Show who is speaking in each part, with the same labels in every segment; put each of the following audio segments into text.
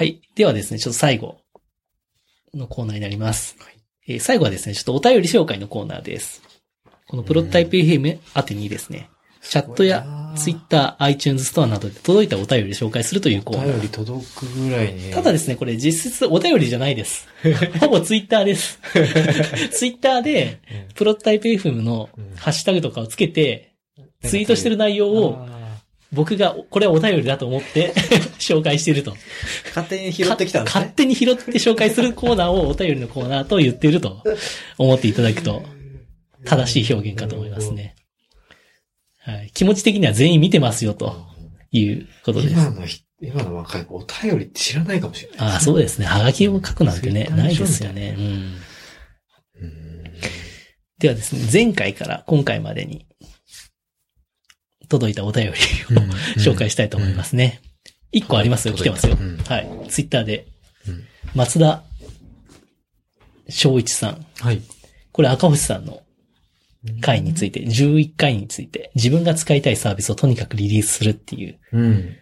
Speaker 1: はい。ではですね、ちょっと最後のコーナーになります。えー最後はですね、ちょっとお便り紹介のコーナーです。このプロトタイプ FM 宛てにですね、チャットやツイッター、iTunes ストアなどで届いたお便りを紹介するというコーナー。
Speaker 2: お便り届くぐらいに。
Speaker 1: ただですね、これ実質お便りじゃないです。ほぼツイッターです。ツイッターで、
Speaker 2: うん
Speaker 1: プロトタイプ FM の
Speaker 2: うん
Speaker 1: ハッシュタグとかをつけて、ツイートしてる内容を
Speaker 2: あ
Speaker 1: 僕がこれはお便りだと思って 紹介していると。
Speaker 2: ー勝手に拾ってきたんですね。
Speaker 1: 勝手に拾って紹介するコーナーをお便りのコーナーと言っていると思っていただくと正しい表現かと思いますね。はい。気持ち的には全員見てますよということです。
Speaker 2: 今のひ、今の若い子、お便りって知らないかもしれない。
Speaker 1: ああ、そうですね。はがきを書くなんてね、ないですよね。うん。
Speaker 2: うん。
Speaker 1: ではですね、前回から今回までに届いたお便りを紹介したいと思いますね。一個ありますよ、来てますよ。
Speaker 2: うん
Speaker 1: はい。ツイッターで
Speaker 2: うん、
Speaker 1: 松田正一さん。
Speaker 2: はい。
Speaker 1: これ赤星さんの回について、11回について、自分が使いたいサービスをとにかくリリースするっていう、
Speaker 2: うん。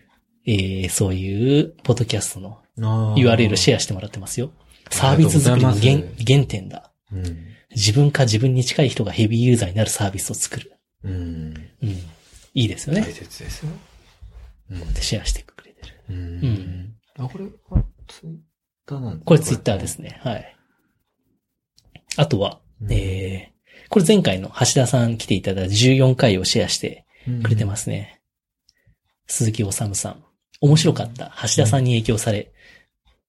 Speaker 1: えー、そういう、ポッドキャストの
Speaker 2: あ
Speaker 1: URL シ
Speaker 2: ェ
Speaker 1: ェアしてもらってますよ。サービス作りの原原点だ。
Speaker 2: うん。
Speaker 1: 自分か自分に近い人がヘビーユーザーになるサービスを作る。
Speaker 2: うん。
Speaker 1: うん。いいですよね。
Speaker 2: 大切ですよ。うん
Speaker 1: で、シェアしてくれてる。
Speaker 2: う
Speaker 1: うん
Speaker 2: ん。あ、これはツイッターなん
Speaker 1: これツイッターですね。はい。あとは、
Speaker 2: うん
Speaker 1: えー、これ前回の橋田さん来ていただいた14回をシェアしてくれて
Speaker 2: す。
Speaker 1: ますね。鈴木治さん。面白かった。橋田さんに影響され、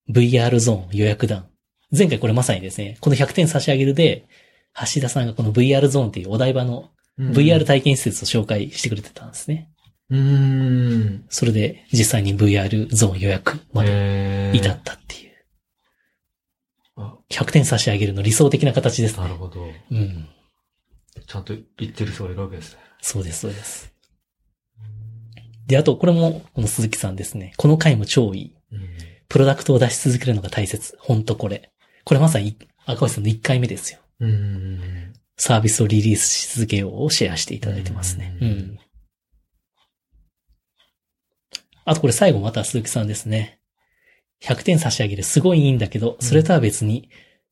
Speaker 1: VR ゾーン予約団。前回これまさにですね、この100点差し上げるで、橋田さんがこの VR ゾーンっていうお台場の
Speaker 2: うん
Speaker 1: VR 体験施設を紹介してくれてたんですね。
Speaker 2: うん。
Speaker 1: それで実際に VR ゾーン予約まで至ったっていう。
Speaker 2: あ
Speaker 1: 100点差し上げるの理想的な形ですね。
Speaker 2: なるほど。
Speaker 1: うん。
Speaker 2: ちゃんと言ってる人がいるわけですね。
Speaker 1: そうです、そうです。で、あと、これも、この鈴木さんですね。この回も超いい。
Speaker 2: うん。
Speaker 1: プロダクトを出し続けるのが大切。ほんとこれ。これまさに赤星さんの1回目ですよ。
Speaker 2: うん。
Speaker 1: サービスをリリースし続けようをシェアしていただいてますね。
Speaker 2: う
Speaker 1: うんん。あとこれ最後また鈴木さんですね。100点差し上げるすごいいいんだけど、それとは別に、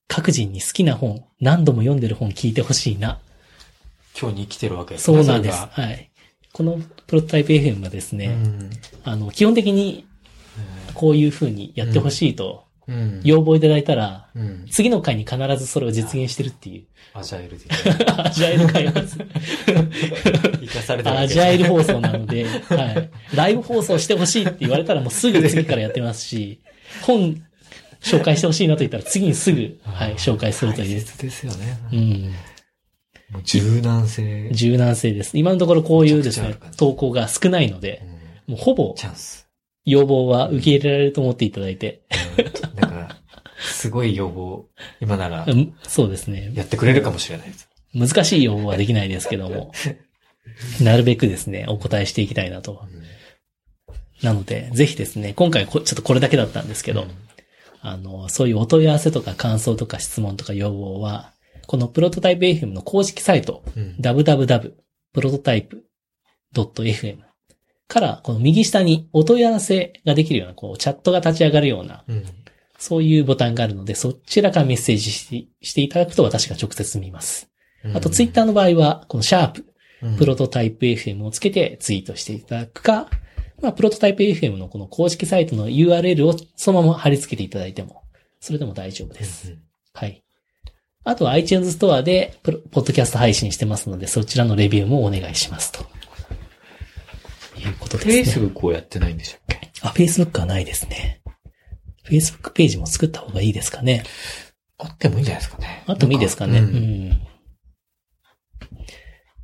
Speaker 1: 各人に好きな本、何度も読んでる本聞いてほしいな。
Speaker 2: 今日に来てるわけです
Speaker 1: そうなんです。
Speaker 2: そ
Speaker 1: はい。このプロトタイプ FM はですね、あの、基本的にこういう風にやってほしいと
Speaker 2: うん。
Speaker 1: 要望いただいたら、
Speaker 2: うん。
Speaker 1: 次の回に必ずそれを実現してるっていう。
Speaker 2: アジャイル的な。
Speaker 1: アジャイル開発。
Speaker 2: 生かされてる
Speaker 1: アジャイル放送なので、はい。ライブ放送してほしいって言われたらもうすぐ次からやってますし、本紹介してほしいなと言ったら次にすぐ、はい、紹介するという。
Speaker 2: 大切ですよね。
Speaker 1: うん。
Speaker 2: 柔軟性。
Speaker 1: 柔軟性です。今のところこういうですね投稿が少ないので
Speaker 2: う、ん
Speaker 1: もうほぼ
Speaker 2: チャンス。
Speaker 1: 要望は受け入れられると思っていただいて、
Speaker 2: すごい要望、今なら
Speaker 1: うんそうですね。
Speaker 2: やってくれるかもしれないです。
Speaker 1: 難しい要望はできないですけども、なるべくですね、お答えしていきたいなと。なので、ぜひですね、今回こちょっとこれだけだったんですけど、あの、そういうお問い合わせとか感想とか質問とか要望は、このプロトタイプ FM の公式サイト、
Speaker 2: うん、
Speaker 1: www.prototype.fm から、この右下にお問い合わせができるような、こう、チャットが立ち上がるような、
Speaker 2: うん。
Speaker 1: そういうボタンがあるので、そちらからメッセージしていただくと私が直接見ます。あと、ツイッターの場合は、このシャープ、
Speaker 2: ー
Speaker 1: プロトタイプ FM をつけてツイートしていただくか、まあ、プロトタイプ FM のこの公式サイトの URL をそのまま貼り付けていただいても、それでも大丈夫です。はい。あとは iTunes ストアでプロ、ポッドキャスト配信してますので、そちらのレビューもお願いしますと。いうこと
Speaker 2: フェイ
Speaker 1: ですね。
Speaker 2: スブックをやってないんでしたっけ？
Speaker 1: あ、Facebook はないですね。Facebook ページも作った方がいいですかね。
Speaker 2: あってもいいんじゃないですかね。
Speaker 1: あってもいいですかね。
Speaker 2: う
Speaker 1: うんん。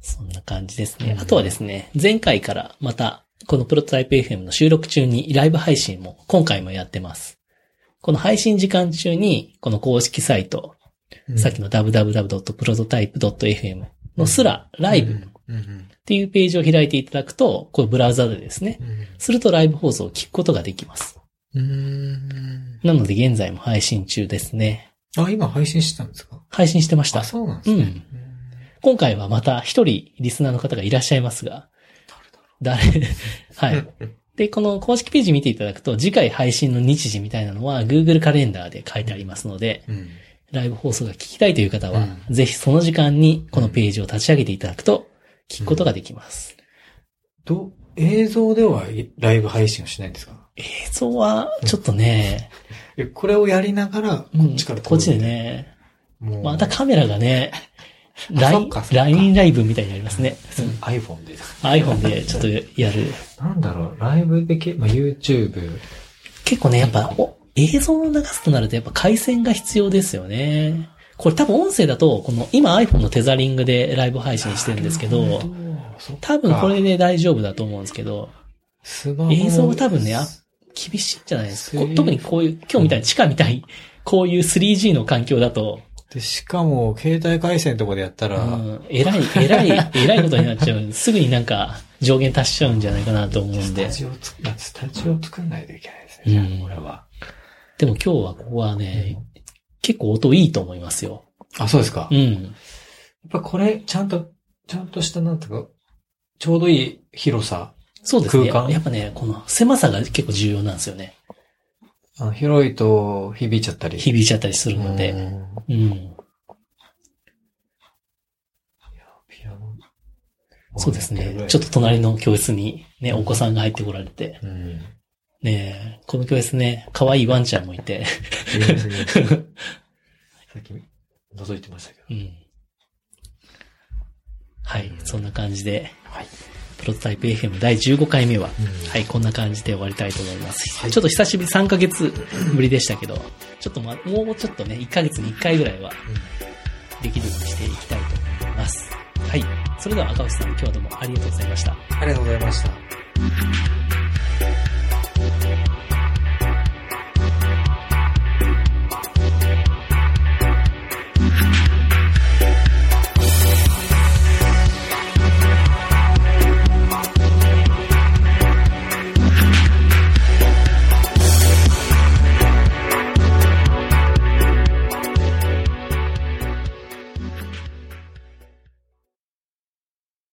Speaker 1: そんな感じですね。あとはですね、前回からまた、このプロトタイプ FM の収録中にライブ配信も今回もやってます。この配信時間中に、この公式サイト、
Speaker 2: うん
Speaker 1: さっきの www.prototype.fm のすらライブっていうページを開いていただくと、こうブラウザでですね、するとライブ放送を聞くことができます。
Speaker 2: うんうん
Speaker 1: なので現在も配信中ですね。
Speaker 2: あ、今配信してたんですか？
Speaker 1: 配信してました
Speaker 2: あ、。そうなんですね。
Speaker 1: うん今回はまた一人リスナーの方がいらっしゃいますが、誰、はい。で、この公式ページ見ていただくと、次回配信の日時みたいなのは Google カレンダーで書いてありますので、
Speaker 2: うん。
Speaker 1: ライブ放送が聞きたいという方は、
Speaker 2: う
Speaker 1: ぜひその時間にこのページを立ち上げていただくと、聞くことができます。
Speaker 2: ど、映像ではいライブ配信をしないんですか？
Speaker 1: 映像は、ちょっとね、
Speaker 2: え、これをやりながら、こ
Speaker 1: うん
Speaker 2: っちから撮る
Speaker 1: こっちで。ね、またカメラがね、
Speaker 2: あそ
Speaker 1: LINE
Speaker 2: っかそっか
Speaker 1: LINE ライブみたいになりますね。
Speaker 2: iPhone で。
Speaker 1: iPhone でちょっとやる。
Speaker 2: なんだろう、ライブでけ、まあ、YouTube。
Speaker 1: 結構ね、やっぱ、お映像を流すとなるとやっぱ回線が必要ですよね。これ多分音声だと、この今 iPhone のテザリングでライブ配信してるんですけど、多分これで大丈夫だと思うんですけど、映像は多分ね、あ厳しいんじゃないですか。こ
Speaker 2: 3
Speaker 1: 特にこういう、今日みたいに地下みたい、こういう 3G の環境だと、
Speaker 2: で、しかも、携帯回線とかでやった
Speaker 1: う
Speaker 2: ら、
Speaker 1: ん、えらい、えらい、えらいことになっちゃう。すぐになんか上限達しちゃうんじゃないかなと思うんで
Speaker 2: スタ。ジオつ、スタジオ作んないといけないですね。
Speaker 1: うん
Speaker 2: これは。
Speaker 1: でも今日はここはね、結構音いいと思いますよ。
Speaker 2: あ、そうですか。やっ
Speaker 1: うん。
Speaker 2: ぱこれ、ちゃんと、ちゃんとした、なんていうか、ちょうどいい広さ。
Speaker 1: そうですね。
Speaker 2: 空間？
Speaker 1: やっぱね、この狭さが結構重要なんですよね。
Speaker 2: あの広いと響いちゃったり。
Speaker 1: 響いちゃったりするので。
Speaker 2: うん
Speaker 1: うん。そうですね。ちょっと隣の教室にね、お子さんが入ってこられて。
Speaker 2: うん。
Speaker 1: ねこの教室ね、可愛いワンちゃんもいて。
Speaker 2: さっき覗いてましたけど。
Speaker 1: うん。はい。そんな感じで、
Speaker 2: はい。
Speaker 1: プロトタイプ FM 第15回目は、
Speaker 2: うん
Speaker 1: はい、こんな感じで終わりたいと思います。
Speaker 2: はい
Speaker 1: ちょっと久しぶり、3ヶ月ぶりでしたけど、ちょっとま、もうちょっとね、1ヶ月に1回ぐらいはできるようにしていきたいと思います。はい。それでは赤星さん、今日はどうもありがとうございました。
Speaker 2: ありがとうございました。